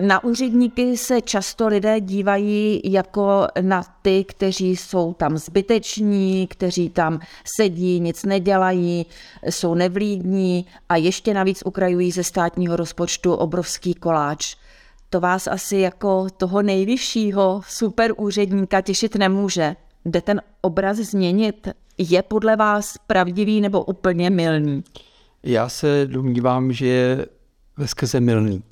Na úředníky se často lidé dívají jako na ty, kteří jsou tam zbyteční, kteří tam sedí, nic nedělají, jsou nevlídní a ještě navíc ukrajují ze státního rozpočtu obrovský koláč. To vás asi jako toho nejvyššího super úředníka těšit nemůže. Jde ten obraz změnit? Je podle vás pravdivý nebo úplně milný? Já se domnívám, že je ve skrze milný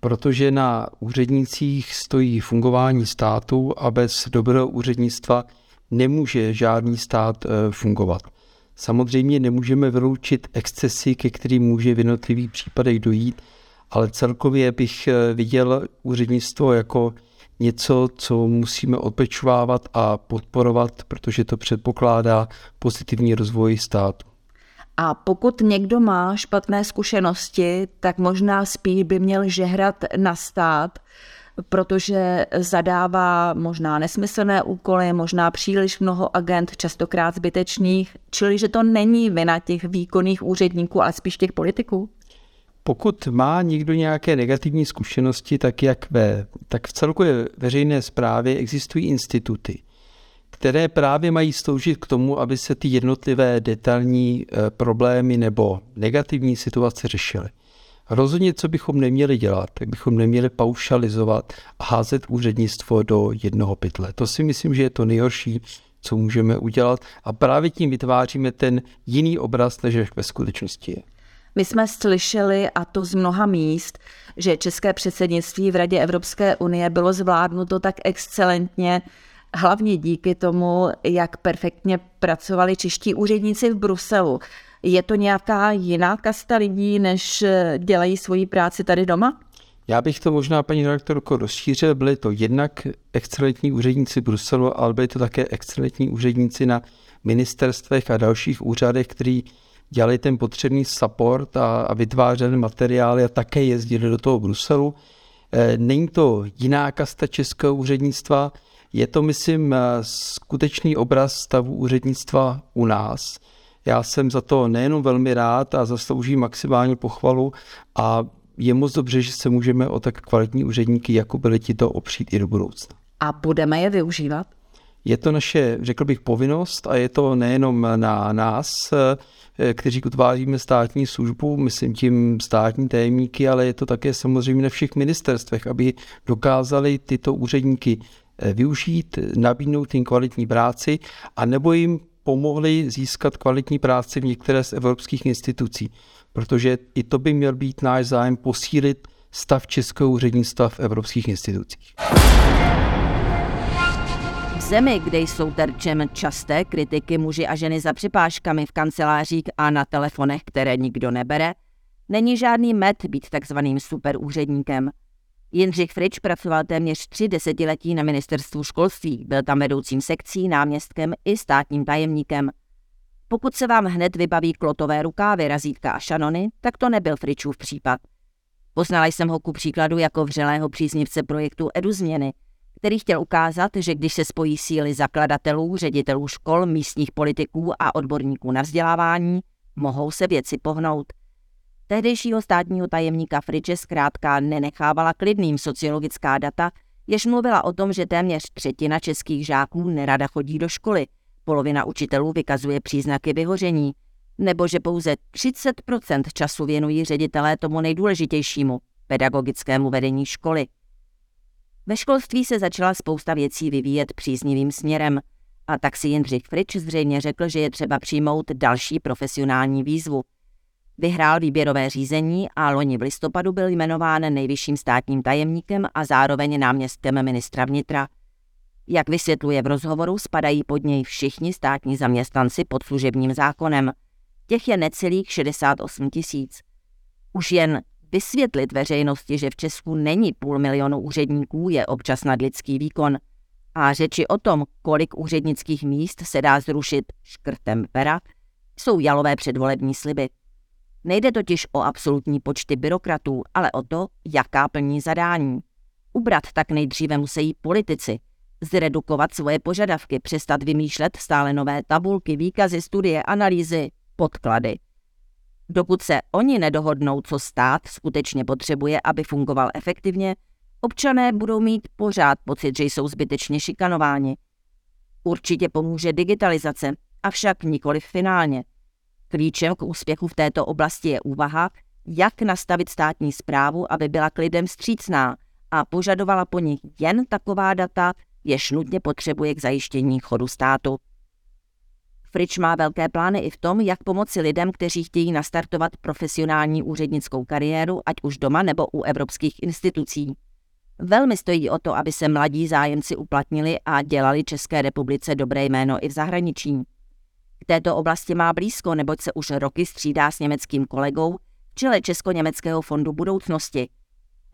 protože na úřednicích stojí fungování státu a bez dobrého úřednictva nemůže žádný stát eh, fungovat. Samozřejmě nemůžeme vyloučit excesy, ke kterým může v jednotlivých případech dojít, ale celkově bych eh, viděl úřednictvo jako něco, co musíme odpečovávat a podporovat, protože to předpokládá pozitivní rozvoj státu. A pokud někdo má špatné zkušenosti, tak možná spíš by měl žehrat na stát, protože zadává možná nesmyslné úkoly, možná příliš mnoho agent, častokrát zbytečných, čili že to není vina těch výkonných úředníků, ale spíš těch politiků? Pokud má někdo nějaké negativní zkušenosti, tak jak ve, tak v celkové veřejné správě existují instituty, které právě mají sloužit k tomu, aby se ty jednotlivé detailní eh, problémy nebo negativní situace řešily. Rozhodně, co bychom neměli dělat, tak bychom neměli paušalizovat a házet úřednictvo do jednoho pytle. To si myslím, že je to nejhorší, co můžeme udělat a právě tím vytváříme ten jiný obraz, než ve skutečnosti je. My jsme slyšeli, a to z mnoha míst, že české předsednictví v Radě Evropské unie bylo zvládnuto tak excelentně, hlavně díky tomu, jak perfektně pracovali čeští úředníci v Bruselu. Je to nějaká jiná kasta lidí, než dělají svoji práci tady doma? Já bych to možná, paní redaktorko, rozšířil. Byli to jednak excelentní úředníci Bruselu, ale byli to také excelentní úředníci na ministerstvech a dalších úřadech, kteří dělali ten potřebný support a, a vytvářeli materiály a také jezdili do toho Bruselu. E, není to jiná kasta českého úřednictva, je to, myslím, skutečný obraz stavu úřednictva u nás. Já jsem za to nejenom velmi rád a zaslouží maximální pochvalu a je moc dobře, že se můžeme o tak kvalitní úředníky, jako byli ti to opřít i do budoucna. A budeme je využívat? Je to naše, řekl bych, povinnost a je to nejenom na nás, eh, kteří utváříme státní službu, myslím tím státní tajemníky, ale je to také samozřejmě na všech ministerstvech, aby dokázali tyto úředníky Eh, využít, nabídnout jim kvalitní práci a nebo jim pomohli získat kvalitní práci v některé z evropských institucí, protože i to by měl být náš zájem posílit stav českého úřednictva v evropských institucích. V zemi, kde jsou terčem časté kritiky muži a ženy za připážkami v kancelářích a na telefonech, které nikdo nebere, není žádný med být takzvaným superúředníkem. Jindřich Frič pracoval téměř tři desetiletí na ministerstvu školství, byl tam vedoucím sekcí, náměstkem i státním tajemníkem. Pokud se vám hned vybaví klotové rukávy, razítka a šanony, tak to nebyl Fričův případ. Poznala jsem ho ku příkladu jako vřelého příznivce projektu Edu Změny, který chtěl ukázat, že když se spojí síly zakladatelů, ředitelů škol, místních politiků a odborníků na vzdělávání, mohou se věci pohnout. Tehdejšího státního tajemníka Friče zkrátka nenechávala klidným. Sociologická data, jež mluvila o tom, že téměř třetina českých žáků nerada chodí do školy, polovina učitelů vykazuje příznaky vyhoření, nebo že pouze 30% času věnují ředitelé tomu nejdůležitějšímu, pedagogickému vedení školy. Ve školství se začala spousta věcí vyvíjet příznivým směrem, a tak si Jindřich Frič zřejmě řekl, že je třeba přijmout další profesionální výzvu – Vyhrál výběrové řízení a loni v listopadu byl jmenován nejvyšším státním tajemníkem a zároveň náměstkem ministra vnitra. Jak vysvětluje v rozhovoru, spadají pod něj všichni státní zaměstnanci pod služebním zákonem. Těch je necelých 68 tisíc. Už jen Vysvětlit veřejnosti, že v Česku není půl milionu úředníků, je občas nadlidský výkon. A řeči o tom, kolik úřednických míst se dá zrušit škrtem pera, jsou jalové předvolební sliby. Nejde totiž o absolutní počty byrokratů, ale o to, jaká plní zadání. Ubrat tak nejdříve musí politici, zredukovat svoje požadavky, přestat vymýšlet stále nové tabulky, výkazy, studie, analýzy, podklady. Dokud se oni nedohodnou, co stát skutečně potřebuje, aby fungoval efektivně, občané budou mít pořád pocit, že jsou zbytečně šikanováni. Určitě pomůže digitalizace, avšak nikoli finálně. Klíčem k úspěchu v této oblasti je úvaha, jak nastavit státní zprávu, aby byla k lidem střícná a požadovala po nich jen taková data, jež nutně potřebuje k zajištění chodu státu. Frič má velké plány i v tom, jak pomoci lidem, kteří chtějí nastartovat profesionální úřednickou kariéru, ať už doma nebo u evropských institucí. Velmi stojí o to, aby se mladí zájemci uplatnili a dělali České republice dobré jméno i v zahraničí. K této oblasti má blízko, neboť se už roky střídá s německým kolegou v čele Česko-německého fondu budoucnosti.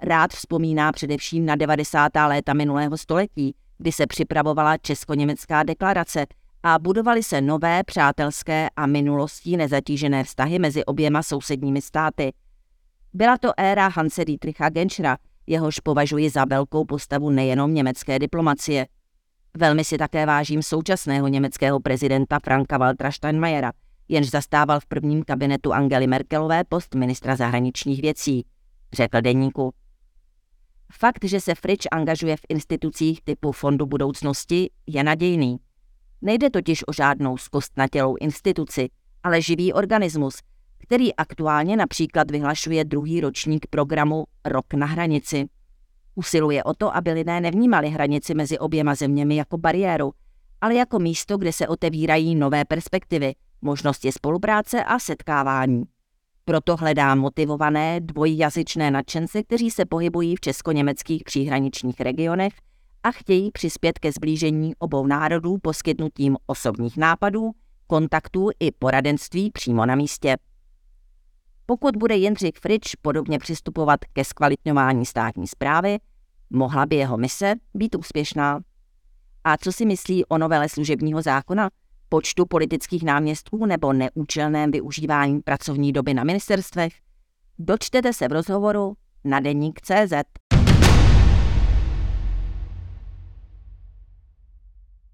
Rád vzpomíná především na 90. léta minulého století, kdy se připravovala Česko-německá deklarace a budovaly se nové přátelské a minulostí nezatížené vztahy mezi oběma sousedními státy. Byla to éra Hanse Dietricha Genschera, jehož považuji za velkou postavu nejenom německé diplomacie. Velmi si také vážím současného německého prezidenta Franka Waltra Steinmeiera, jenž zastával v prvním kabinetu Angely Merkelové post ministra zahraničních věcí, řekl deníku. Fakt, že se Fritsch angažuje v institucích typu Fondu budoucnosti, je nadějný. Nejde totiž o žádnou zkostnatělou instituci, ale živý organismus, který aktuálně například vyhlašuje druhý ročník programu Rok na hranici. Usiluje o to, aby lidé nevnímali hranici mezi oběma zeměmi jako bariéru, ale jako místo, kde se otevírají nové perspektivy, možnosti spolupráce a setkávání. Proto hledá motivované dvojjazyčné nadšence, kteří se pohybují v česko-německých příhraničních regionech a chtějí přispět ke zblížení obou národů poskytnutím osobních nápadů, kontaktů i poradenství přímo na místě. Pokud bude Jindřich Frič podobně přistupovat ke zkvalitňování státní zprávy, mohla by jeho mise být úspěšná. A co si myslí o novele služebního zákona, počtu politických náměstků nebo neúčelném využívání pracovní doby na ministerstvech? Dočtete se v rozhovoru na deník CZ.